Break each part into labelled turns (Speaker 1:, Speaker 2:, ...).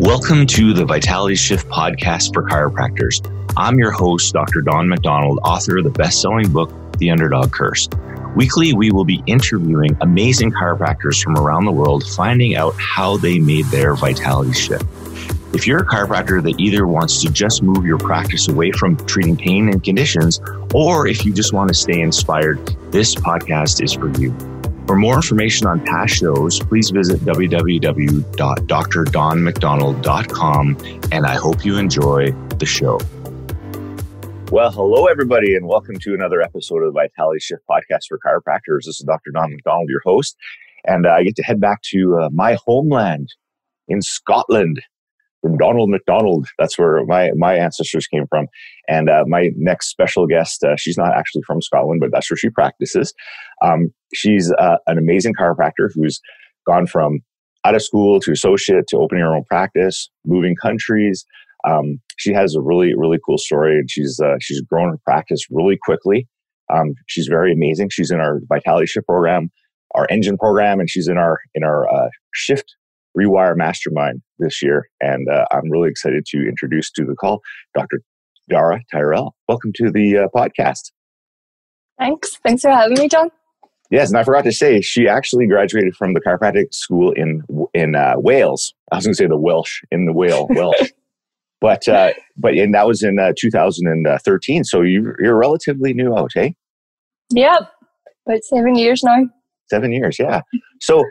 Speaker 1: Welcome to the Vitality Shift podcast for chiropractors. I'm your host, Dr. Don McDonald, author of the best selling book, The Underdog Curse. Weekly, we will be interviewing amazing chiropractors from around the world, finding out how they made their vitality shift. If you're a chiropractor that either wants to just move your practice away from treating pain and conditions, or if you just want to stay inspired, this podcast is for you. For more information on past shows, please visit www.drdonmcdonald.com and I hope you enjoy the show. Well, hello, everybody, and welcome to another episode of the Vitality Shift podcast for chiropractors. This is Dr. Don McDonald, your host, and I get to head back to uh, my homeland in Scotland from Donald McDonald. That's where my my ancestors came from. And uh, my next special guest, uh, she's not actually from Scotland, but that's where she practices. Um, she's uh, an amazing chiropractor who's gone from out of school to associate to opening her own practice, moving countries. Um, she has a really really cool story, and she's uh, she's grown her practice really quickly. Um, she's very amazing. She's in our Vitality Shift program, our Engine program, and she's in our in our uh, Shift Rewire Mastermind this year. And uh, I'm really excited to introduce to the call Dr. Dara Tyrrell. Welcome to the uh, podcast.
Speaker 2: Thanks. Thanks for having me, John.
Speaker 1: Yes, and I forgot to say she actually graduated from the chiropractic school in in uh, Wales. I was going to say the Welsh in the Whale Welsh, but uh, but and that was in uh, 2013. So you you're relatively new out, hey?
Speaker 2: Yep, about seven years now.
Speaker 1: Seven years, yeah. So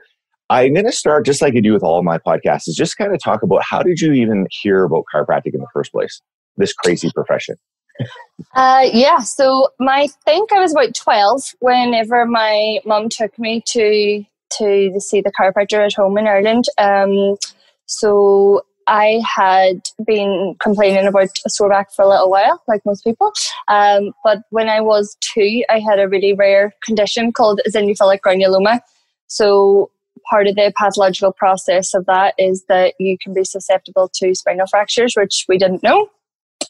Speaker 1: I'm going to start just like I do with all of my podcasts, is just kind of talk about how did you even hear about chiropractic in the first place? This crazy profession.
Speaker 2: Uh, yeah, so my, I think I was about 12 whenever my mum took me to to see the chiropractor at home in Ireland. Um, so I had been complaining about a sore back for a little while, like most people. Um, but when I was two, I had a really rare condition called eosinophilic granuloma. So part of the pathological process of that is that you can be susceptible to spinal fractures, which we didn't know.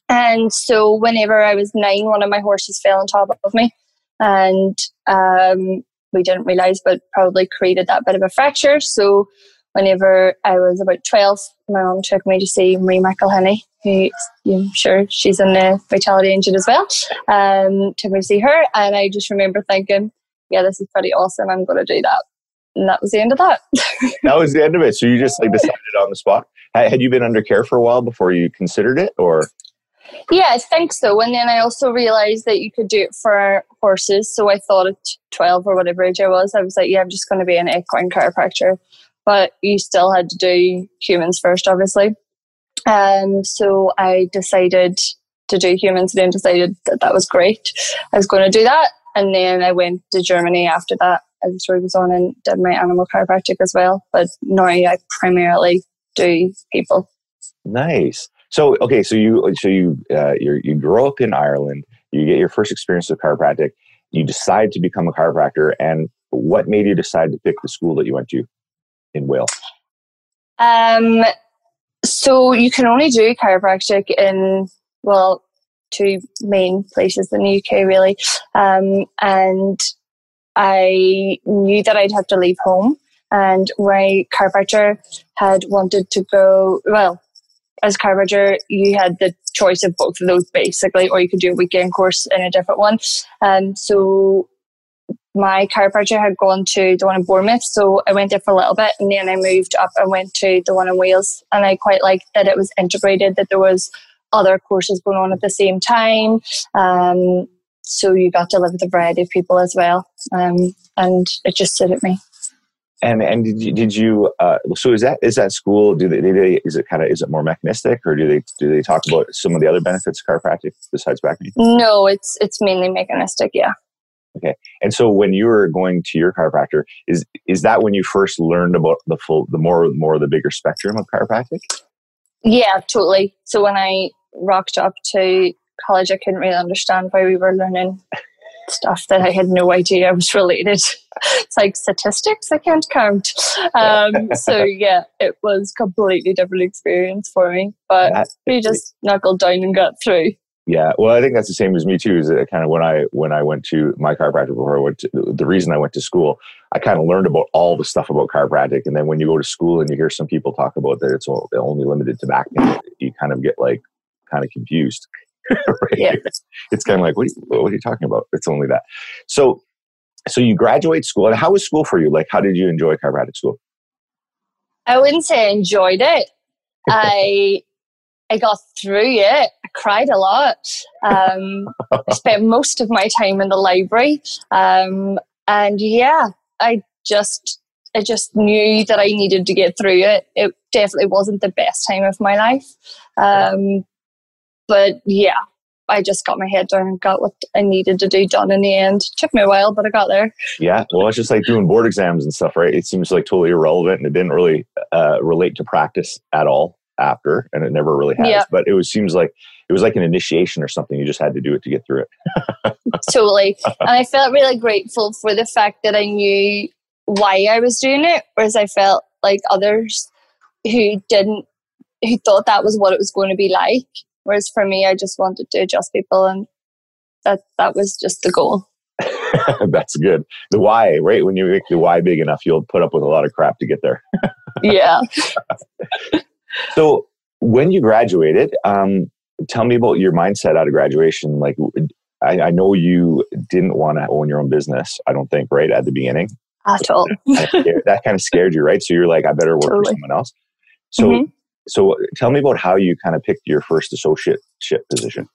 Speaker 2: And so, whenever I was nine, one of my horses fell on top of me, and um, we didn't realize, but probably created that bit of a fracture. So, whenever I was about 12, my mum took me to see Marie McElhinney, who I'm sure she's in the Vitality Engine as well. Um, took me to see her, and I just remember thinking, yeah, this is pretty awesome. I'm going to do that and that was the end of that.
Speaker 1: that was the end of it. So you just like decided on the spot. Had you been under care for a while before you considered it, or?
Speaker 2: Yeah, I think so. And then I also realized that you could do it for horses. So I thought at 12 or whatever age I was, I was like, yeah, I'm just going to be an equine chiropractor. But you still had to do humans first, obviously. Um, so I decided to do humans and then decided that that was great. I was going to do that. And then I went to Germany after that as the story was on and did my animal chiropractic as well. But now I primarily do people.
Speaker 1: Nice. So okay, so you so you uh, you grow up in Ireland. You get your first experience with chiropractic. You decide to become a chiropractor, and what made you decide to pick the school that you went to in Wales?
Speaker 2: Um, so you can only do chiropractic in well two main places in the UK, really, um, and I knew that I'd have to leave home. And my chiropractor had wanted to go, well, as chiropractor, you had the choice of both of those basically, or you could do a weekend course in a different one. And so my chiropractor had gone to the one in Bournemouth, so I went there for a little bit, and then I moved up and went to the one in Wales, and I quite liked that it was integrated, that there was other courses going on at the same time. Um, so you got to live with a variety of people as well, um, and it just suited me.
Speaker 1: And and did you, did you uh, so is that is that school? Do they, do they is it kind of is it more mechanistic or do they do they talk about some of the other benefits of chiropractic besides back pain?
Speaker 2: No, it's it's mainly mechanistic. Yeah.
Speaker 1: Okay. And so when you were going to your chiropractor, is is that when you first learned about the full the more more the bigger spectrum of chiropractic?
Speaker 2: Yeah, totally. So when I rocked up to college, I couldn't really understand why we were learning stuff that I had no idea was related. It's like statistics I can't count. Um, so yeah, it was completely different experience for me, but that, we just knuckled down and got through.
Speaker 1: Yeah, well, I think that's the same as me too. Is it kind of when I when I went to my chiropractor before I went to the reason I went to school, I kind of learned about all the stuff about chiropractic, and then when you go to school and you hear some people talk about that it's only limited to back pain, you kind of get like kind of confused. Right? Yeah. It's, it's kind of like what are, you, what are you talking about? It's only that. So, so you graduate school. And how was school for you? Like, how did you enjoy chiropractic school?
Speaker 2: I wouldn't say I enjoyed it. I I got through it. I cried a lot. Um, I spent most of my time in the library. Um, and yeah, I just I just knew that I needed to get through it. It definitely wasn't the best time of my life. Um, but yeah, I just got my head down and got what I needed to do done in the end. It took me a while, but I got there.
Speaker 1: Yeah, well, it's just like doing board exams and stuff, right? It seems like totally irrelevant and it didn't really uh, relate to practice at all after, and it never really has. Yeah. But it was seems like it was like an initiation or something. You just had to do it to get through
Speaker 2: it. totally, and I felt really grateful for the fact that I knew why I was doing it, whereas I felt like others who didn't, who thought that was what it was going to be like. Whereas for me, I just wanted to adjust people, and that that was just the goal.
Speaker 1: That's good. The why, right? When you make the why big enough, you'll put up with a lot of crap to get there.
Speaker 2: yeah.
Speaker 1: So when you graduated, um, tell me about your mindset out of graduation. Like, I, I know you didn't want to own your own business. I don't think, right at the beginning.
Speaker 2: At all.
Speaker 1: that kind of scared you, right? So you're like, I better work totally. for someone else. So, mm-hmm. So tell me about how you kind of picked your first associateship position.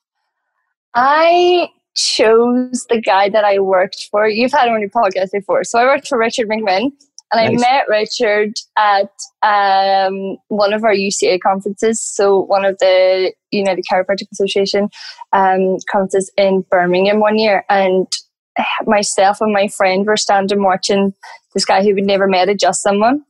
Speaker 2: I chose the guy that I worked for. You've had him on your podcast before. So I worked for Richard McMinn and nice. I met Richard at um, one of our UCA conferences. So one of the United Chiropractic Association um, conferences in Birmingham one year. And myself and my friend were standing watching this guy who we'd never met adjust someone.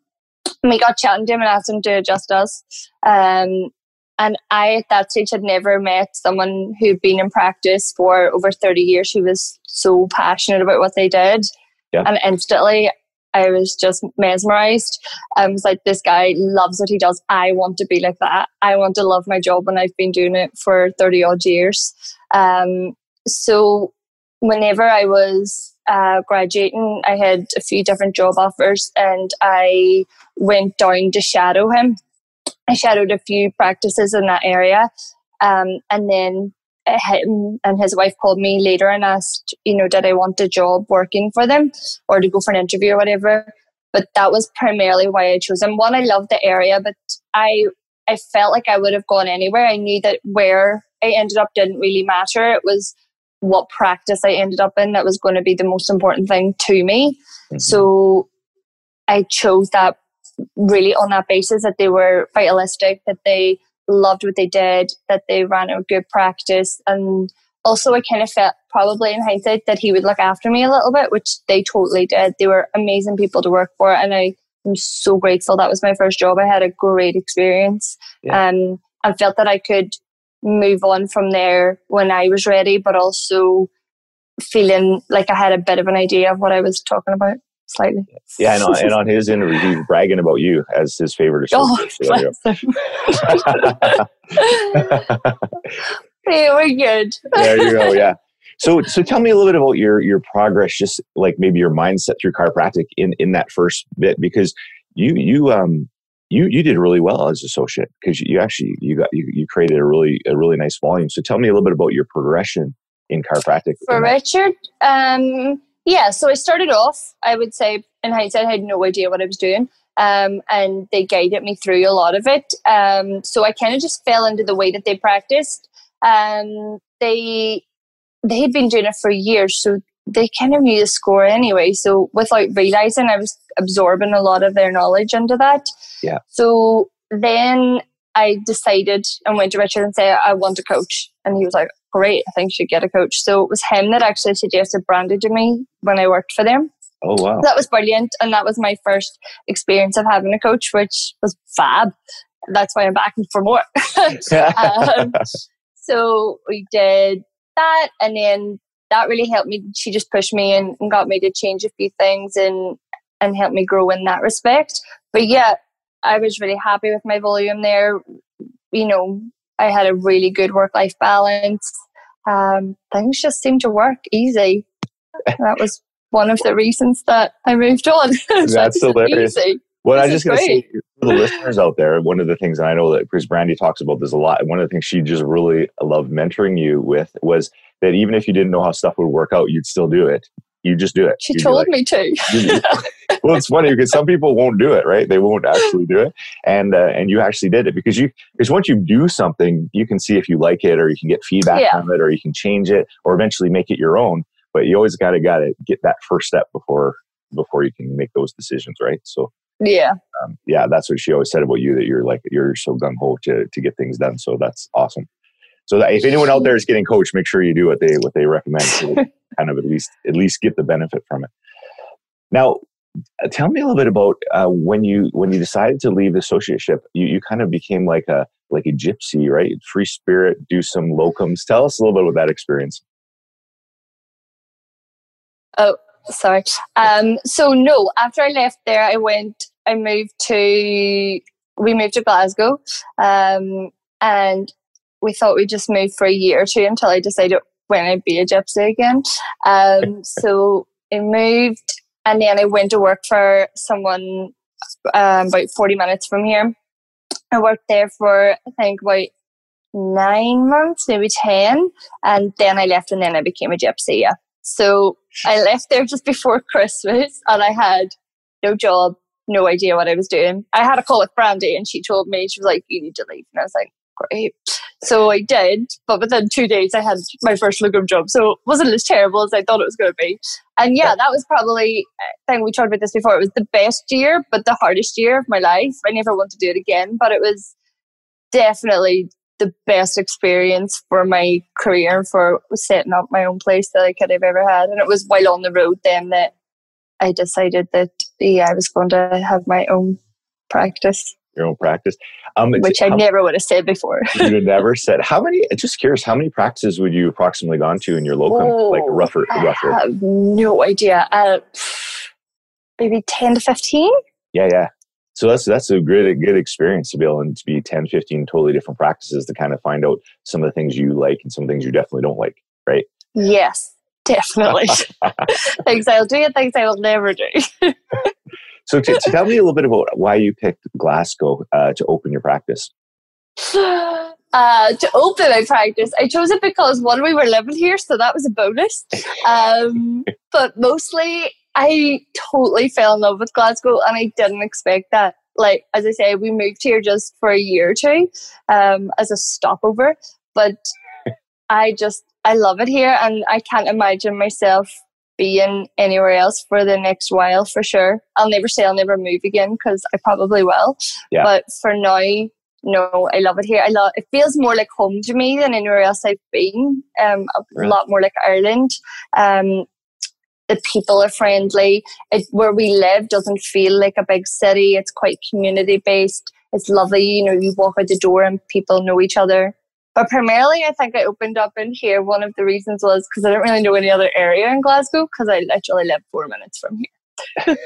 Speaker 2: And we got chatting to him and asked him to adjust us. Um, and I, at that stage, had never met someone who'd been in practice for over 30 years who was so passionate about what they did. Yeah. And instantly, I was just mesmerized. I was like, this guy loves what he does. I want to be like that. I want to love my job, and I've been doing it for 30 odd years. Um, so, whenever I was uh, graduating, I had a few different job offers, and I went down to shadow him. I shadowed a few practices in that area. Um, and then him and his wife called me later and asked, you know, did I want a job working for them or to go for an interview or whatever. But that was primarily why I chose him. One, I loved the area, but I I felt like I would have gone anywhere. I knew that where I ended up didn't really matter. It was what practice I ended up in that was going to be the most important thing to me. Mm-hmm. So I chose that really on that basis that they were vitalistic, that they loved what they did, that they ran a good practice. And also, I kind of felt probably in hindsight that he would look after me a little bit, which they totally did. They were amazing people to work for. And I am so grateful. That was my first job. I had a great experience. Yeah. Um, I felt that I could move on from there when I was ready, but also feeling like I had a bit of an idea of what I was talking about slightly.
Speaker 1: Yeah, and on, and on his interview, he's bragging about you as his favorite. Oh,
Speaker 2: yeah, we're good.
Speaker 1: there you go. Yeah. So, so tell me a little bit about your your progress, just like maybe your mindset through chiropractic in in that first bit, because you you um you you did really well as associate because you actually you got you, you created a really a really nice volume. So tell me a little bit about your progression in chiropractic.
Speaker 2: For Richard, um, yeah, so I started off, I would say, in hindsight, I had no idea what I was doing. Um, and they guided me through a lot of it. Um, so I kind of just fell into the way that they practiced. Um, they they had been doing it for years, so they kind of knew the score anyway. So without realizing, I was absorbing a lot of their knowledge into that.
Speaker 1: Yeah.
Speaker 2: So then I decided and went to Richard and said, I want a coach. And he was like, great, I think you should get a coach. So it was him that actually suggested Brandy to me when I worked for them.
Speaker 1: Oh, wow.
Speaker 2: That was brilliant. And that was my first experience of having a coach, which was fab. That's why I'm back for more. um, so we did that. And then that really helped me. She just pushed me and, and got me to change a few things and, and helped me grow in that respect. But yeah, I was really happy with my volume there. You know, I had a really good work life balance. um, things just seemed to work easy. that was one of the reasons that I moved on.
Speaker 1: That's hilarious. Easy. Well, I just going to say for the listeners out there, one of the things, I know that because Brandy talks about this a lot, one of the things she just really loved mentoring you with was that even if you didn't know how stuff would work out, you'd still do it. You just do it.
Speaker 2: She You'd told like, me to.
Speaker 1: well, it's funny because some people won't do it, right? They won't actually do it, and uh, and you actually did it because you because once you do something, you can see if you like it, or you can get feedback yeah. from it, or you can change it, or eventually make it your own. But you always got to got to get that first step before before you can make those decisions, right? So
Speaker 2: yeah. Um,
Speaker 1: yeah, that's what she always said about you that you're like you're so gung ho to to get things done. So that's awesome. So that if anyone out there is getting coached, make sure you do what they what they recommend. So kind of at least at least get the benefit from it. Now, tell me a little bit about uh, when you when you decided to leave the associateship. You you kind of became like a like a gypsy, right? Free spirit, do some locums. Tell us a little bit about that experience.
Speaker 2: Oh, sorry. Um, so no, after I left there, I went. I moved to. We moved to Glasgow, um, and we thought we'd just move for a year or two until I decided when I'd be a gypsy again. Um, so I moved, and then I went to work for someone um, about forty minutes from here. I worked there for I think about nine months, maybe ten, and then I left, and then I became a gypsy. Yeah. So I left there just before Christmas and I had no job, no idea what I was doing. I had a call with Brandy and she told me, she was like, you need to leave. And I was like, great. So I did, but within two days I had my first locum job. So it wasn't as terrible as I thought it was going to be. And yeah, that was probably, eh, I think we talked about this before, it was the best year, but the hardest year of my life. I never want to do it again, but it was definitely the best experience for my career for setting up my own place that I could have ever had. And it was while on the road then that I decided that yeah, I was going to have my own practice.
Speaker 1: Your own practice, um,
Speaker 2: which I never would have said before.
Speaker 1: you never said. How many? Just curious. How many practices would you approximately gone to in your locum? Oh, like rougher, rougher.
Speaker 2: I have no idea. Uh, maybe ten to fifteen.
Speaker 1: Yeah, yeah so that's that's a good good experience to be able to be 10 15 totally different practices to kind of find out some of the things you like and some things you definitely don't like right
Speaker 2: yes definitely things i'll do and things i will never do
Speaker 1: so to tell me a little bit about why you picked glasgow uh, to open your practice
Speaker 2: uh, to open my practice. I chose it because one, we were living here, so that was a bonus. Um, but mostly I totally fell in love with Glasgow and I didn't expect that. Like, as I say, we moved here just for a year or two um, as a stopover, but I just, I love it here and I can't imagine myself being anywhere else for the next while for sure. I'll never say I'll never move again because I probably will. Yeah. But for now, no, I love it here. I love it feels more like home to me than anywhere else I've been. Um, a right. lot more like Ireland. Um, the people are friendly. It, where we live doesn't feel like a big city. It's quite community based. It's lovely. You know, you walk out the door and people know each other. But primarily, I think I opened up in here. One of the reasons was because I didn't really know any other area in Glasgow because I literally live four minutes from here.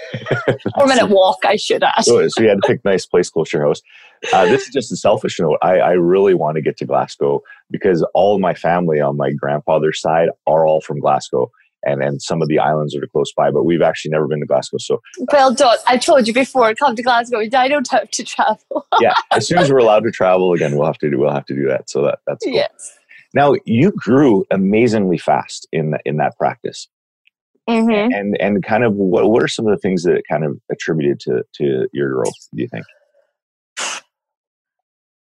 Speaker 2: four minute walk, I should ask.
Speaker 1: so, so you had to pick nice place close to your house. Uh, this is just a selfish note. I, I really want to get to Glasgow because all my family on my grandfather's side are all from Glasgow and and some of the islands that are close by. But we've actually never been to Glasgow. So
Speaker 2: well done. I told you before, come to Glasgow. I don't have to travel.
Speaker 1: yeah, as soon as we're allowed to travel again, we'll have to do we'll have to do that. So that that's cool.
Speaker 2: yes.
Speaker 1: Now you grew amazingly fast in in that practice. Mm-hmm. And and kind of what what are some of the things that kind of attributed to to your growth? Do you think?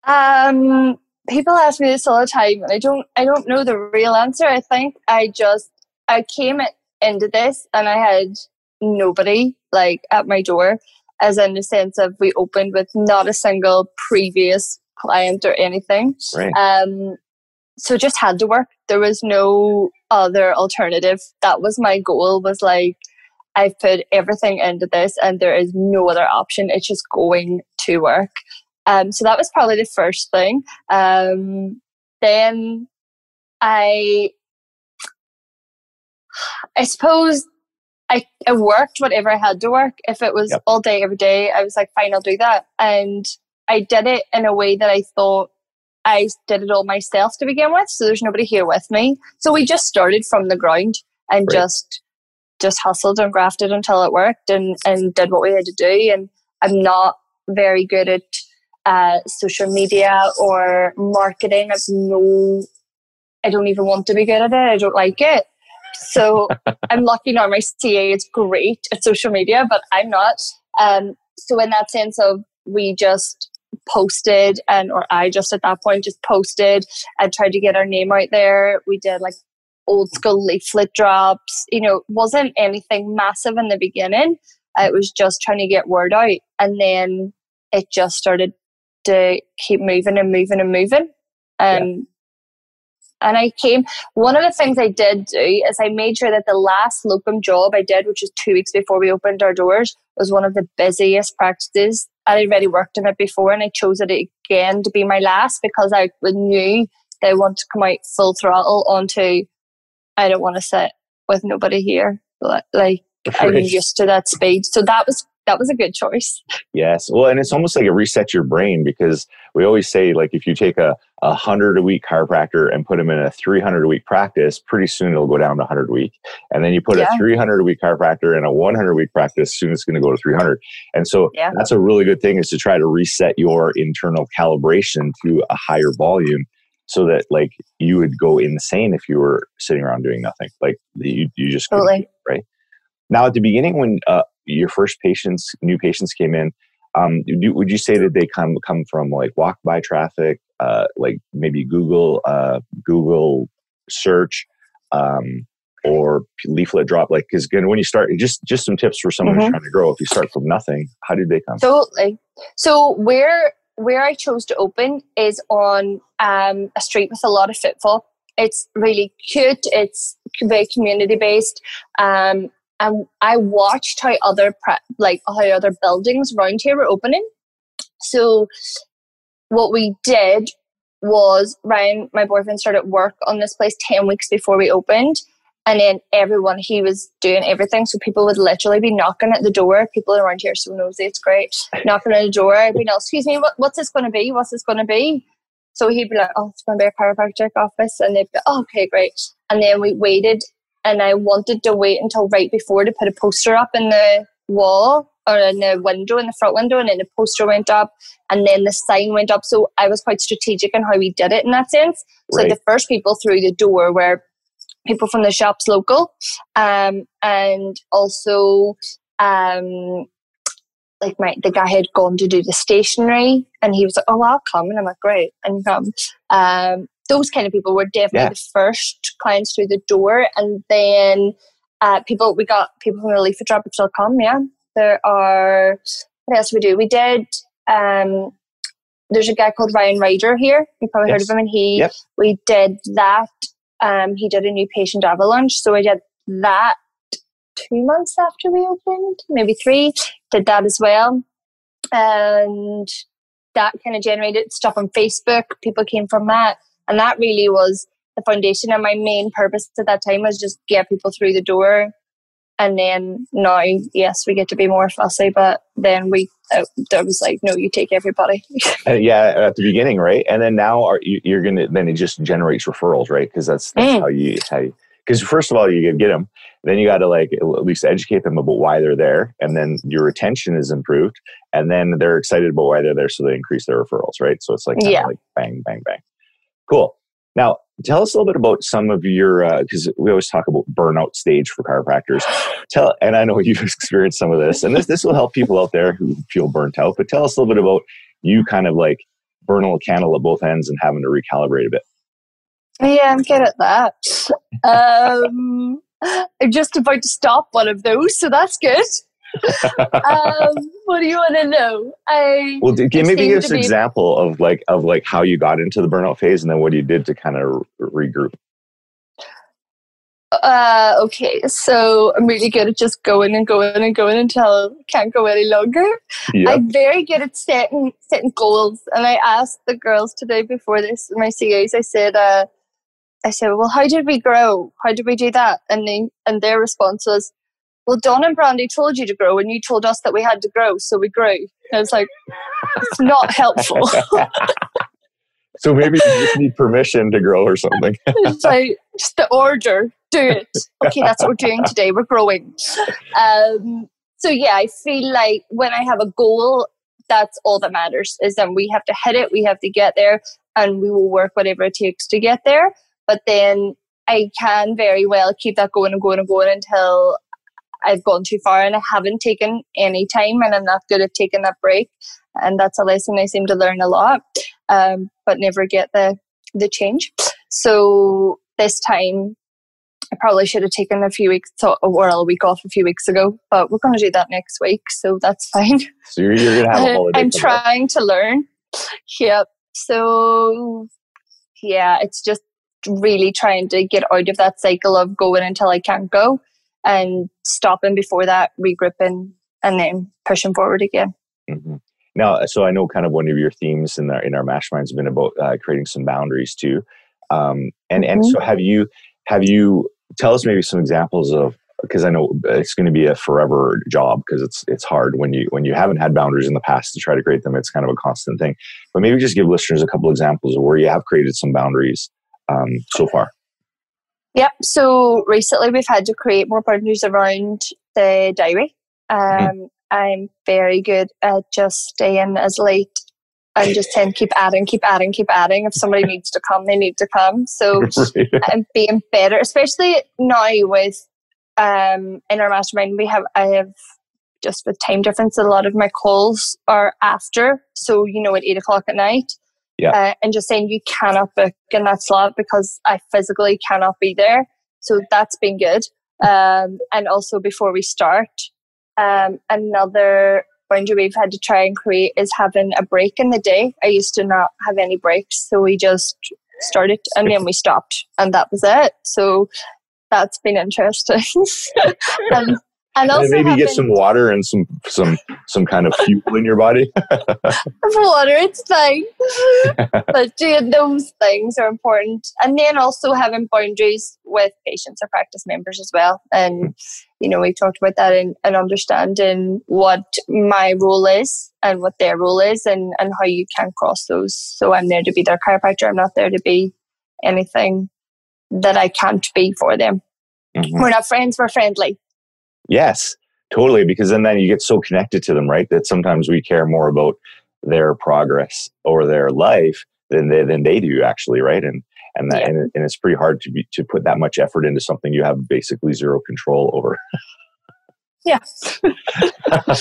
Speaker 2: Um, people ask me this all the time, and I don't I don't know the real answer. I think I just I came into this and I had nobody like at my door, as in the sense of we opened with not a single previous client or anything.
Speaker 1: Right.
Speaker 2: Um, so just had to work. There was no other alternative. That was my goal. Was like I've put everything into this, and there is no other option. It's just going to work. Um, so that was probably the first thing. Um, then I I suppose I, I worked whatever I had to work. If it was yep. all day, every day, I was like, fine, I'll do that. And I did it in a way that I thought I did it all myself to begin with, so there's nobody here with me. So we just started from the ground and right. just just hustled and grafted until it worked and and did what we had to do. And I'm not very good at uh, social media or marketing. I've no, I don't even want to be good at it. I don't like it. So I'm lucky now. My CA is great at social media, but I'm not. Um, so in that sense of we just posted and or I just at that point just posted and tried to get our name out there. We did like old school leaflet drops. You know, wasn't anything massive in the beginning. It was just trying to get word out. And then it just started to keep moving and moving and moving. Um, yeah. And I came, one of the things I did do is I made sure that the last locum job I did, which was two weeks before we opened our doors, was one of the busiest practices. I'd already worked in it before and I chose it again to be my last because I knew they want to come out full throttle onto, I don't want to sit with nobody here. Like. I'm used to that speed. So that was that was a good choice.
Speaker 1: Yes. Well, and it's almost like it resets your brain because we always say, like, if you take a, a 100 a week chiropractor and put them in a 300 a week practice, pretty soon it'll go down to 100 a week. And then you put yeah. a 300 a week chiropractor in a 100 a week practice, soon it's going to go to 300. And so yeah. that's a really good thing is to try to reset your internal calibration to a higher volume so that like you would go insane if you were sitting around doing nothing. Like you, you just totally. right. Now, at the beginning, when uh, your first patients, new patients came in, um, do, would you say that they come come from like walk by traffic, uh, like maybe Google uh, Google search, um, or leaflet drop? Like, because again, when you start, just just some tips for someone mm-hmm. who's trying to grow. If you start from nothing, how did they come?
Speaker 2: Totally. So where where I chose to open is on um, a street with a lot of footfall. It's really cute. It's very community based. Um, and I watched how other pre- like how other buildings around here were opening. So what we did was Ryan, my boyfriend, started work on this place ten weeks before we opened. And then everyone, he was doing everything. So people would literally be knocking at the door. People around here so nosy, it's great. Knocking at the door. I'd be like, excuse me, what, what's this going to be? What's this going to be? So he'd be like, oh, it's going to be a chiropractic office. And they'd be, oh, okay, great. And then we waited and I wanted to wait until right before to put a poster up in the wall or in the window, in the front window, and then the poster went up and then the sign went up. So I was quite strategic in how we did it in that sense. Right. So the first people through the door were people from the shops local um, and also um, like my the guy had gone to do the stationery and he was like, Oh I'll come and I'm like, Great and come. Um, those kind of people were definitely yeah. the first clients through the door. And then uh, people, we got people from the leaflet drop which still come. Yeah. There are, what else we do? We did, um, there's a guy called Ryan Ryder here. You probably yes. heard of him. And he, yep. we did that. Um, he did a new patient avalanche. So I did that two months after we opened, maybe three. Did that as well. And that kind of generated stuff on Facebook. People came from that. And that really was the foundation. And my main purpose at that time was just get people through the door. And then now, yes, we get to be more fussy, but then we, uh, there was like, no, you take everybody.
Speaker 1: uh, yeah, at the beginning, right? And then now are, you, are going to, then it just generates referrals, right? Because that's, that's mm. how you, how because first of all, you get them, then you got to like at least educate them about why they're there, and then your retention is improved, and then they're excited about why they're there, so they increase their referrals, right? So it's like yeah, like bang, bang, bang. Cool. Now, tell us a little bit about some of your because uh, we always talk about burnout stage for chiropractors. Tell, and I know you've experienced some of this, and this this will help people out there who feel burnt out. But tell us a little bit about you kind of like burning a candle at both ends and having to recalibrate a bit.
Speaker 2: Yeah, I'm good at that. um, I'm just about to stop one of those, so that's good um, what do you want to know? I
Speaker 1: well, give maybe give us an example of like of like how you got into the burnout phase, and then what you did to kind of regroup.
Speaker 2: Uh, okay, so I'm really good at just going and going and going until I can't go any longer. Yep. I'm very good at setting setting goals, and I asked the girls today before this, my CAs, I said, uh, I said, well, how did we grow? How did we do that? And they, and their response was, well, Don and Brandy told you to grow, and you told us that we had to grow, so we grew. And I was like, it's not helpful.
Speaker 1: so maybe you just need permission to grow or something.
Speaker 2: it's like just the order, do it. Okay, that's what we're doing today. We're growing. Um, so yeah, I feel like when I have a goal, that's all that matters. Is that we have to hit it, we have to get there, and we will work whatever it takes to get there. But then I can very well keep that going and going and going until I've gone too far and I haven't taken any time and I'm not good at taking that break. And that's a lesson I seem to learn a lot, um, but never get the, the change. So this time, I probably should have taken a few weeks or a week off a few weeks ago, but we're going to do that next week, so that's fine.
Speaker 1: So you're, you're going to have a holiday.
Speaker 2: I'm trying to learn. Yep. So yeah, it's just really trying to get out of that cycle of going until I can't go and stopping before that, regrouping, and then pushing forward again.
Speaker 1: Mm-hmm. Now, so I know kind of one of your themes in our in our masterminds has been about uh, creating some boundaries too. Um, and and mm-hmm. so have you have you tell us maybe some examples of because I know it's going to be a forever job because it's it's hard when you when you haven't had boundaries in the past to try to create them. It's kind of a constant thing. But maybe just give listeners a couple examples of where you have created some boundaries um, so far.
Speaker 2: Yep. So recently we've had to create more boundaries around the diary. Mm-hmm. Um, mm-hmm. I'm very good at just staying as late and just saying keep adding, keep adding, keep adding. If somebody needs to come, they need to come. So I'm being better, especially now with um, in our mastermind. We have I have just with time difference. A lot of my calls are after, so you know at eight o'clock at night
Speaker 1: yeah. Uh,
Speaker 2: and just saying you cannot book in that slot because I physically cannot be there. So that's been good. Um, and also before we start, um, another boundary we've had to try and create is having a break in the day. I used to not have any breaks, so we just started and then we stopped, and that was it. So that's been interesting. um,
Speaker 1: and also and maybe get some water and some some some kind of fuel in your body.
Speaker 2: water, it's fine. but doing those things are important, and then also having boundaries with patients or practice members as well. And you know, we talked about that and, and understanding what my role is and what their role is, and and how you can cross those. So I'm there to be their chiropractor. I'm not there to be anything that I can't be for them. Mm-hmm. We're not friends. We're friendly.
Speaker 1: Yes, totally. Because then, then you get so connected to them, right? That sometimes we care more about their progress or their life than they, than they do actually, right? And and that, yeah. and, and it's pretty hard to be to put that much effort into something you have basically zero control over.
Speaker 2: yeah.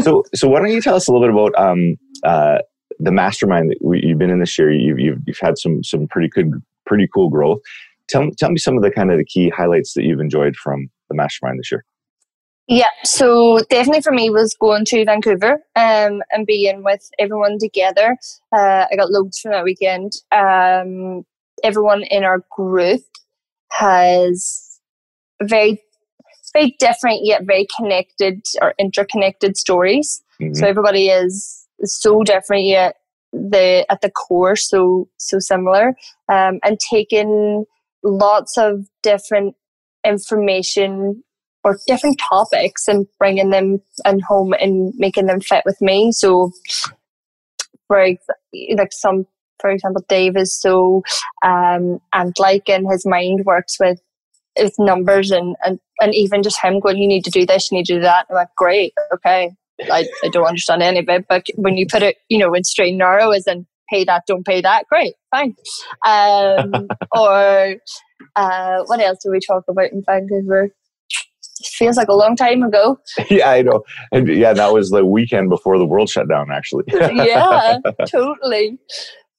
Speaker 1: so so why don't you tell us a little bit about um, uh, the mastermind that we, you've been in this year? You've, you've you've had some some pretty good pretty cool growth. Tell tell me some of the kind of the key highlights that you've enjoyed from the mastermind this year.
Speaker 2: Yeah, so definitely for me was going to Vancouver um, and being with everyone together. Uh, I got loads from that weekend. Um, everyone in our group has very, very different yet very connected or interconnected stories. Mm-hmm. So everybody is so different yet the at the core so so similar. Um, and taking lots of different information or different topics and bringing them and home and making them fit with me. So, for like some, for example, Dave is so um, and like in his mind works with with numbers and, and and even just him going, you need to do this, you need to do that. I'm like, great, okay. I, I don't understand any of it, but when you put it, you know, in straight and narrow, as in pay that, don't pay that, great, fine. Um, or uh, what else do we talk about in Vancouver? Feels like a long time ago.
Speaker 1: yeah, I know. And yeah, that was the weekend before the world shut down, actually.
Speaker 2: yeah, totally.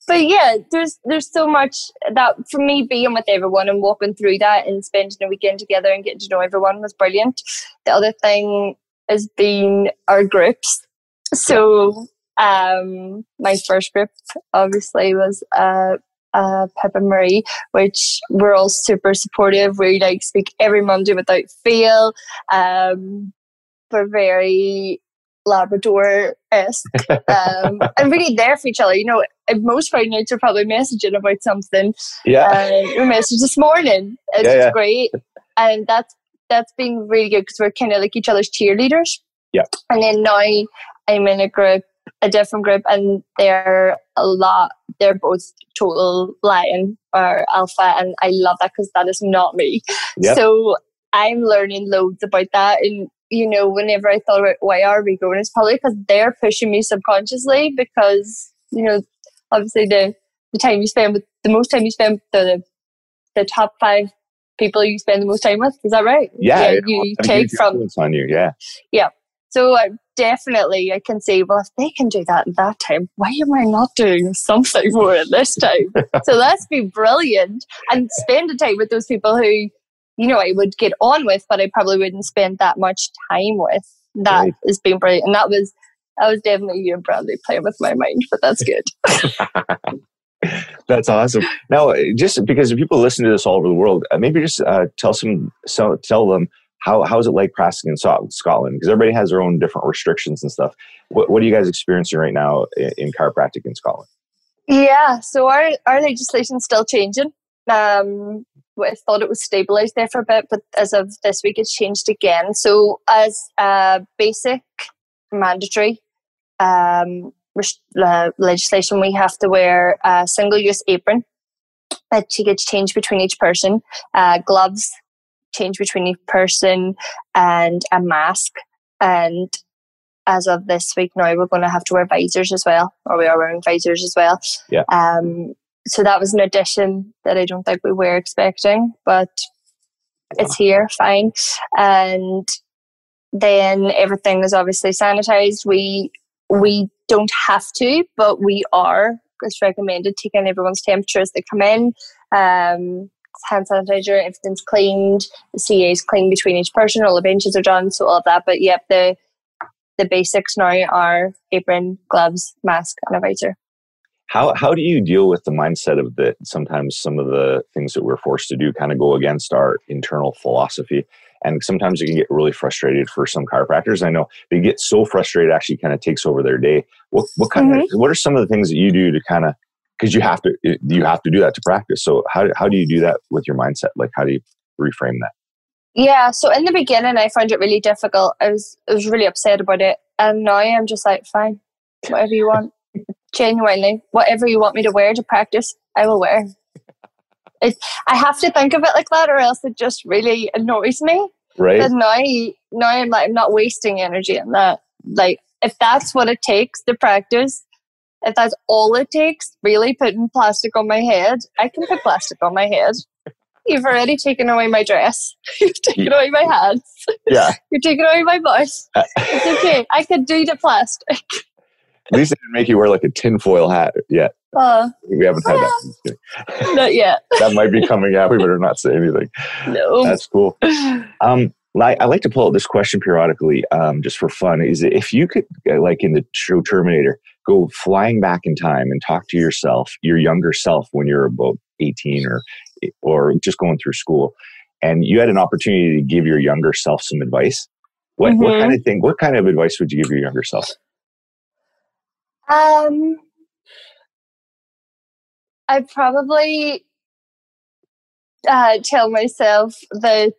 Speaker 2: But yeah, there's there's so much that for me being with everyone and walking through that and spending a weekend together and getting to know everyone was brilliant. The other thing has been our groups. So um, my first group obviously was uh, uh, Pip Marie, which we're all super supportive. We like speak every Monday without fail. Um, we're very Labrador esque um, and really there for each other. You know, most Friday nights are probably messaging about something.
Speaker 1: Yeah,
Speaker 2: uh, we messaged this morning. It's yeah, yeah. great, and that's that's been really good because we're kind of like each other's cheerleaders.
Speaker 1: Yeah,
Speaker 2: and then now I'm in a group, a different group, and they're a lot they're both total lion or alpha, and I love that because that is not me. Yep. So I'm learning loads about that, and you know, whenever I thought about why are we growing, it's probably because they're pushing me subconsciously because you know, obviously the the time you spend with the most time you spend the the top five people you spend the most time with. Is that right?
Speaker 1: Yeah,
Speaker 2: yeah you take from
Speaker 1: on you. Yeah,
Speaker 2: yeah. So uh, definitely, I can say, well, if they can do that in that time, why am I not doing something more at this time? so let's be brilliant and spend the time with those people who, you know, I would get on with, but I probably wouldn't spend that much time with. That right. has been brilliant, and that was that was definitely you and Brandy playing with my mind, but that's good.
Speaker 1: That's awesome. Now, just because people listen to this all over the world, uh, maybe just uh, tell some, so, tell them how how is it like practicing in Scotland? Because everybody has their own different restrictions and stuff. What what are you guys experiencing right now in, in chiropractic in Scotland?
Speaker 2: Yeah, so our our legislation's still changing. Um, I thought it was stabilized there for a bit, but as of this week, it's changed again. So, as a basic mandatory um, uh, legislation, we have to wear a single use apron that gets changed between each person, uh, gloves change between a person, and a mask. And as of this week now, we're going to have to wear visors as well, or we are wearing visors as well.
Speaker 1: Yeah.
Speaker 2: Um, so that was an addition that I don't think we were expecting, but it's here, fine. And then everything is obviously sanitized. We we don't have to, but we are. It's recommended taking everyone's temperature as they come in. Um, hand sanitizer, everything's cleaned. The CA is clean between each person. All the benches are done, so all of that. But yep, the the basics now are apron, gloves, mask, and a visor.
Speaker 1: How how do you deal with the mindset of that? Sometimes some of the things that we're forced to do kind of go against our internal philosophy and sometimes you can get really frustrated for some chiropractors. I know they get so frustrated, actually, kind of takes over their day. What what kind mm-hmm. of what are some of the things that you do to kind of because you have to you have to do that to practice. So how how do you do that with your mindset? Like how do you reframe that?
Speaker 2: Yeah, so in the beginning, I found it really difficult. I was I was really upset about it, and now I'm just like, fine, whatever you want. Genuinely, whatever you want me to wear to practice, I will wear. It, I have to think of it like that, or else it just really annoys me.
Speaker 1: Right.
Speaker 2: And now, now I'm like, I'm not wasting energy on that. Like, if that's what it takes to practice, if that's all it takes, really putting plastic on my head, I can put plastic on my head. You've already taken away my dress. You've taken away my hands.
Speaker 1: Yeah.
Speaker 2: You're taking away my voice. Uh, it's okay. I can do the plastic.
Speaker 1: At least they didn't make you wear like a tinfoil hat yet. Uh, we haven't had that.
Speaker 2: Not yet.
Speaker 1: that might be coming out. We better not say anything.
Speaker 2: No.
Speaker 1: That's cool. Um, I, like to pull out this question periodically, um, just for fun. Is if you could, uh, like in the show Terminator, go flying back in time and talk to yourself, your younger self, when you're about eighteen or or just going through school, and you had an opportunity to give your younger self some advice. What mm-hmm. what kind of thing? What kind of advice would you give your younger self?
Speaker 2: Um, I probably uh, tell myself that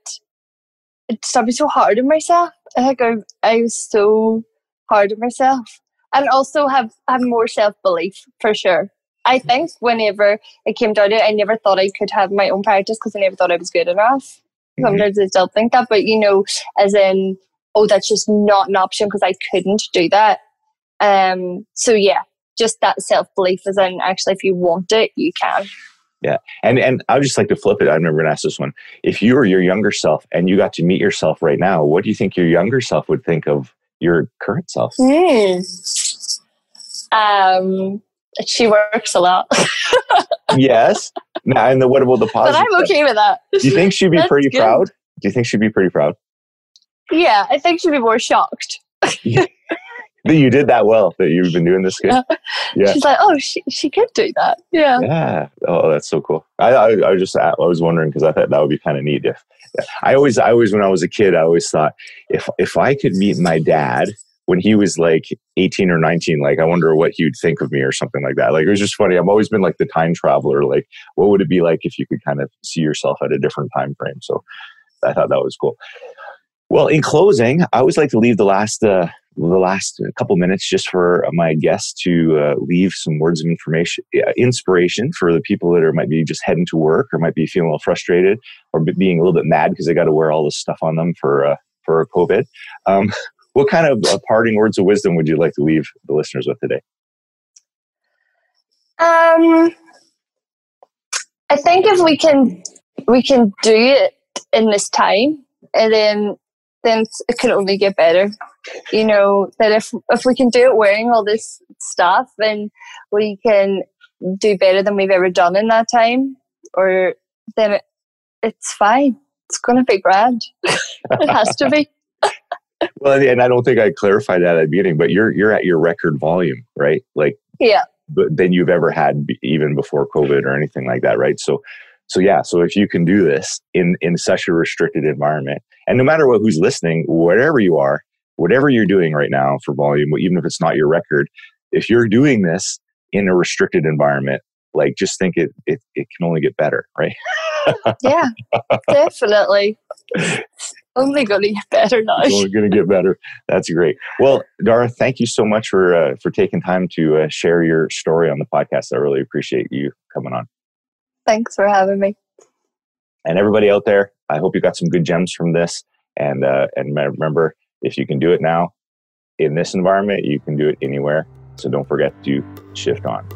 Speaker 2: it's stop being so hard on myself. I think I, I was so hard on myself, and also have have more self belief for sure. I think whenever it came down to it, I never thought I could have my own practice because I never thought I was good enough. Mm-hmm. Sometimes I still think that, but you know, as in, oh, that's just not an option because I couldn't do that. Um, so yeah, just that self belief is in actually if you want it, you can.
Speaker 1: Yeah. And and I would just like to flip it. I'm never gonna ask this one. If you were your younger self and you got to meet yourself right now, what do you think your younger self would think of your current self?
Speaker 2: Mm. Um she works a lot.
Speaker 1: yes. Now, and the, what about the positive?
Speaker 2: But I'm okay with that.
Speaker 1: Do you think she'd be pretty good. proud? Do you think she'd be pretty proud?
Speaker 2: Yeah, I think she'd be more shocked
Speaker 1: that you did that well that you've been doing this good
Speaker 2: yeah she's like oh she, she could do that yeah
Speaker 1: yeah oh that's so cool i i, I was just i was wondering because i thought that would be kind of neat if i always i always when i was a kid i always thought if if i could meet my dad when he was like 18 or 19 like i wonder what he would think of me or something like that. Like it was just funny. I've always been like the time traveler. Like what would it be like if you could kind of see yourself at a different time frame? So i thought that was cool. Well in closing i always like to leave the last uh, the last couple minutes just for my guests to uh, leave some words of information, uh, inspiration for the people that are might be just heading to work or might be feeling a little frustrated or being a little bit mad because they got to wear all this stuff on them for uh, for COVID. Um, what kind of uh, parting words of wisdom would you like to leave the listeners with today?
Speaker 2: Um, I think if we can we can do it in this time, and then then it can only get better. You know that if if we can do it wearing all this stuff, then we can do better than we've ever done in that time, or then it, it's fine. It's going to be grand. it has to be.
Speaker 1: well, and I don't think I clarified that at the beginning, but you're you're at your record volume, right? Like
Speaker 2: yeah, but
Speaker 1: than you've ever had even before COVID or anything like that, right? So, so yeah, so if you can do this in in such a restricted environment, and no matter what who's listening, wherever you are, whatever you're doing right now for volume, even if it's not your record, if you're doing this in a restricted environment, like just think it it, it can only get better, right?
Speaker 2: yeah, definitely. only going to get better now.
Speaker 1: Only going to get better. That's great. Well, Dara, thank you so much for uh, for taking time to uh, share your story on the podcast. I really appreciate you coming on.
Speaker 2: Thanks for having me.
Speaker 1: And everybody out there, I hope you got some good gems from this. And uh, and remember, if you can do it now in this environment, you can do it anywhere. So don't forget to shift on.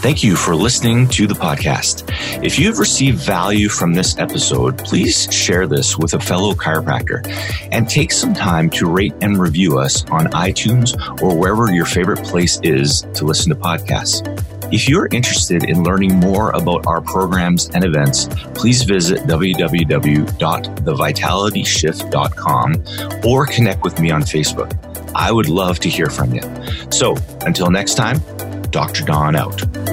Speaker 1: Thank you for listening to the podcast. If you have received value from this episode, please share this with a fellow chiropractor and take some time to rate and review us on iTunes or wherever your favorite place is to listen to podcasts. If you're interested in learning more about our programs and events, please visit www.thevitalityshift.com or connect with me on Facebook. I would love to hear from you. So until next time, Dr. Don out.